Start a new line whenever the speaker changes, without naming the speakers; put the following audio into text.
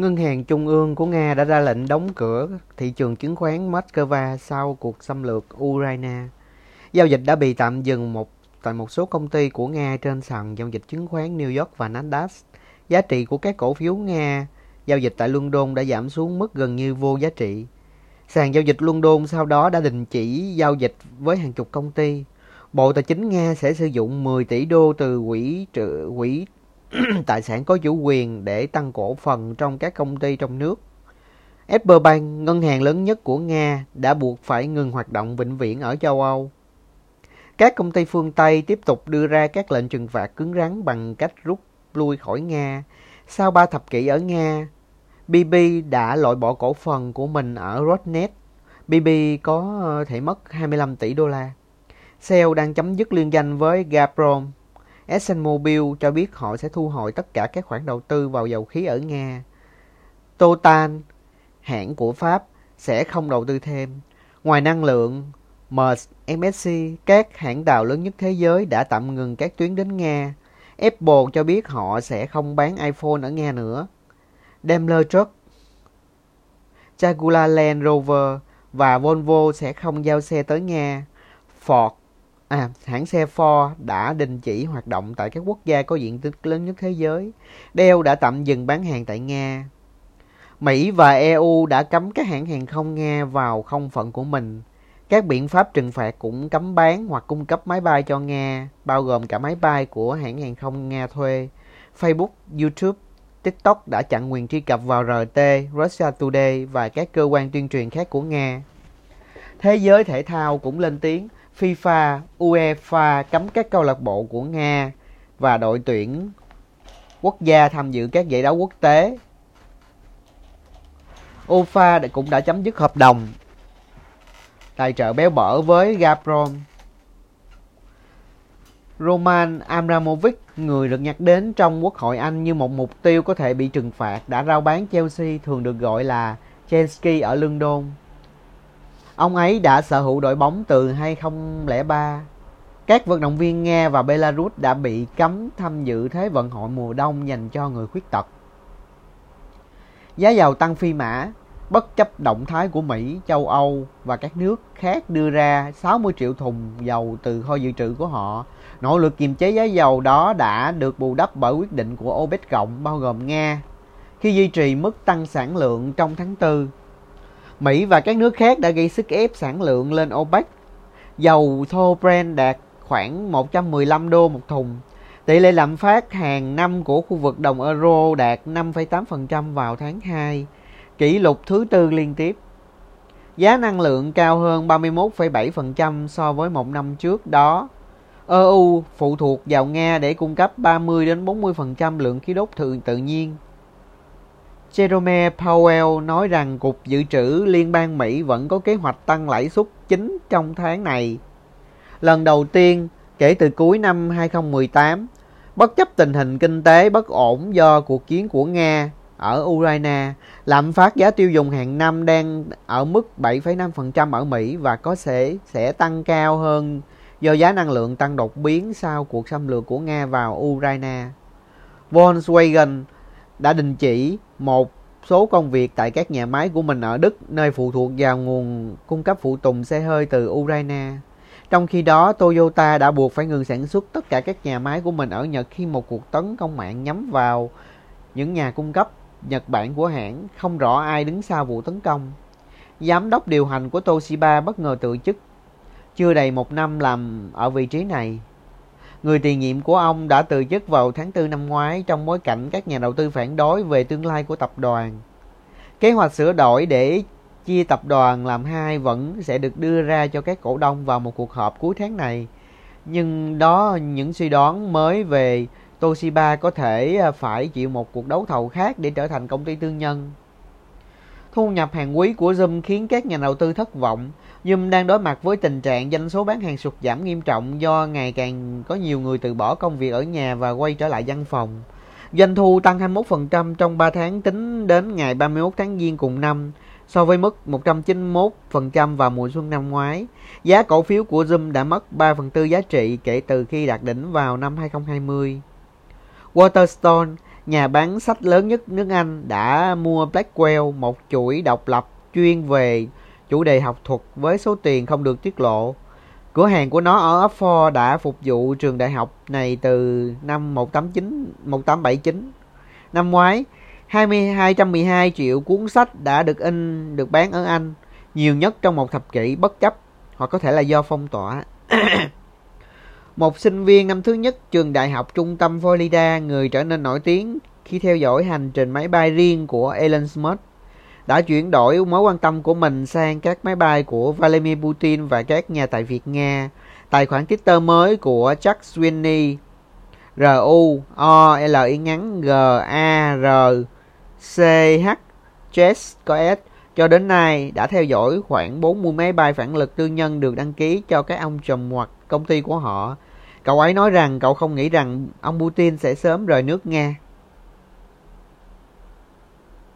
Ngân hàng Trung ương của Nga đã ra lệnh đóng cửa thị trường chứng khoán Moscow sau cuộc xâm lược Ukraine. Giao dịch đã bị tạm dừng một, tại một số công ty của Nga trên sàn giao dịch chứng khoán New York và Nasdaq. Giá trị của các cổ phiếu Nga giao dịch tại London đã giảm xuống mức gần như vô giá trị. Sàn giao dịch London sau đó đã đình chỉ giao dịch với hàng chục công ty. Bộ Tài chính Nga sẽ sử dụng 10 tỷ đô từ quỹ trợ, quỹ tài sản có chủ quyền để tăng cổ phần trong các công ty trong nước. Sberbank, Bank, ngân hàng lớn nhất của Nga, đã buộc phải ngừng hoạt động vĩnh viễn ở châu Âu. Các công ty phương Tây tiếp tục đưa ra các lệnh trừng phạt cứng rắn bằng cách rút lui khỏi Nga. Sau ba thập kỷ ở Nga, BB đã loại bỏ cổ phần của mình ở Rosneft. BB có ờ, thể mất 25 tỷ đô la. Shell đang chấm dứt liên danh với Gazprom ExxonMobil cho biết họ sẽ thu hồi tất cả các khoản đầu tư vào dầu khí ở Nga. Total, hãng của Pháp, sẽ không đầu tư thêm. Ngoài năng lượng, Mars, MSC, các hãng đào lớn nhất thế giới đã tạm ngừng các tuyến đến Nga. Apple cho biết họ sẽ không bán iPhone ở Nga nữa. Daimler Truck, Jaguar Land Rover và Volvo sẽ không giao xe tới Nga. Ford À, hãng xe Ford đã đình chỉ hoạt động tại các quốc gia có diện tích lớn nhất thế giới. Dell đã tạm dừng bán hàng tại Nga. Mỹ và EU đã cấm các hãng hàng không Nga vào không phận của mình. Các biện pháp trừng phạt cũng cấm bán hoặc cung cấp máy bay cho Nga, bao gồm cả máy bay của hãng hàng không Nga thuê. Facebook, YouTube, TikTok đã chặn quyền truy cập vào RT, Russia Today và các cơ quan tuyên truyền khác của Nga. Thế giới thể thao cũng lên tiếng FIFA, UEFA cấm các câu lạc bộ của Nga và đội tuyển quốc gia tham dự các giải đấu quốc tế. UEFA cũng đã chấm dứt hợp đồng tài trợ béo bở với Gazprom. Roman Abramovich, người được nhắc đến trong Quốc hội Anh như một mục tiêu có thể bị trừng phạt, đã rao bán Chelsea thường được gọi là Chelsea ở London. Ông ấy đã sở hữu đội bóng từ 2003. Các vận động viên Nga và Belarus đã bị cấm tham dự Thế vận hội mùa đông dành cho người khuyết tật. Giá dầu tăng phi mã, bất chấp động thái của Mỹ, châu Âu và các nước khác đưa ra 60 triệu thùng dầu từ kho dự trữ của họ. Nỗ lực kiềm chế giá dầu đó đã được bù đắp bởi quyết định của OPEC cộng bao gồm Nga khi duy trì mức tăng sản lượng trong tháng 4 Mỹ và các nước khác đã gây sức ép sản lượng lên OPEC. Dầu thô Brent đạt khoảng 115 đô một thùng. Tỷ lệ lạm phát hàng năm của khu vực đồng euro đạt 5,8% vào tháng 2, kỷ lục thứ tư liên tiếp. Giá năng lượng cao hơn 31,7% so với một năm trước đó. EU phụ thuộc vào Nga để cung cấp 30 đến 40% lượng khí đốt tự nhiên. Jerome Powell nói rằng Cục Dự trữ Liên bang Mỹ vẫn có kế hoạch tăng lãi suất chính trong tháng này. Lần đầu tiên kể từ cuối năm 2018, bất chấp tình hình kinh tế bất ổn do cuộc chiến của Nga ở Ukraine, lạm phát giá tiêu dùng hàng năm đang ở mức 7,5% ở Mỹ và có thể sẽ tăng cao hơn do giá năng lượng tăng đột biến sau cuộc xâm lược của Nga vào Ukraine. Volkswagen đã đình chỉ một số công việc tại các nhà máy của mình ở Đức nơi phụ thuộc vào nguồn cung cấp phụ tùng xe hơi từ Ukraine. Trong khi đó, Toyota đã buộc phải ngừng sản xuất tất cả các nhà máy của mình ở Nhật khi một cuộc tấn công mạng nhắm vào những nhà cung cấp Nhật Bản của hãng, không rõ ai đứng sau vụ tấn công. Giám đốc điều hành của Toshiba bất ngờ từ chức. Chưa đầy một năm làm ở vị trí này, Người tiền nhiệm của ông đã từ chức vào tháng 4 năm ngoái trong bối cảnh các nhà đầu tư phản đối về tương lai của tập đoàn. Kế hoạch sửa đổi để chia tập đoàn làm hai vẫn sẽ được đưa ra cho các cổ đông vào một cuộc họp cuối tháng này. Nhưng đó, những suy đoán mới về Toshiba có thể à, phải chịu một cuộc đấu thầu khác để trở thành công ty tư nhân. Thu nhập hàng quý của Zoom khiến các nhà đầu tư thất vọng Zoom đang đối mặt với tình trạng doanh số bán hàng sụt giảm nghiêm trọng do ngày càng có nhiều người từ bỏ công việc ở nhà và quay trở lại văn phòng. Doanh thu tăng 21% trong 3 tháng tính đến ngày 31 tháng Giêng cùng năm so với mức 191% vào mùa xuân năm ngoái. Giá cổ phiếu của Zoom đã mất 3 phần tư giá trị kể từ khi đạt đỉnh vào năm 2020. Waterstone, nhà bán sách lớn nhất nước Anh đã mua Blackwell, một chuỗi độc lập chuyên về chủ đề học thuật với số tiền không được tiết lộ. Cửa hàng của nó ở Oxford đã phục vụ trường đại học này từ năm 189, 1879. Năm ngoái, 20, 212 triệu cuốn sách đã được in được bán ở Anh, nhiều nhất trong một thập kỷ bất chấp, hoặc có thể là do phong tỏa. một sinh viên năm thứ nhất trường đại học trung tâm Florida, người trở nên nổi tiếng khi theo dõi hành trình máy bay riêng của Elon Musk, đã chuyển đổi mối quan tâm của mình sang các máy bay của Vladimir Putin và các nhà tại Việt Nga. Tài khoản Twitter mới của Chuck Sweeney, R U O L I ngắn G A R C H Chess có S, cho đến nay đã theo dõi khoảng 40 máy bay phản lực tư nhân được đăng ký cho các ông chồng hoặc công ty của họ. Cậu ấy nói rằng cậu không nghĩ rằng ông Putin sẽ sớm rời nước Nga.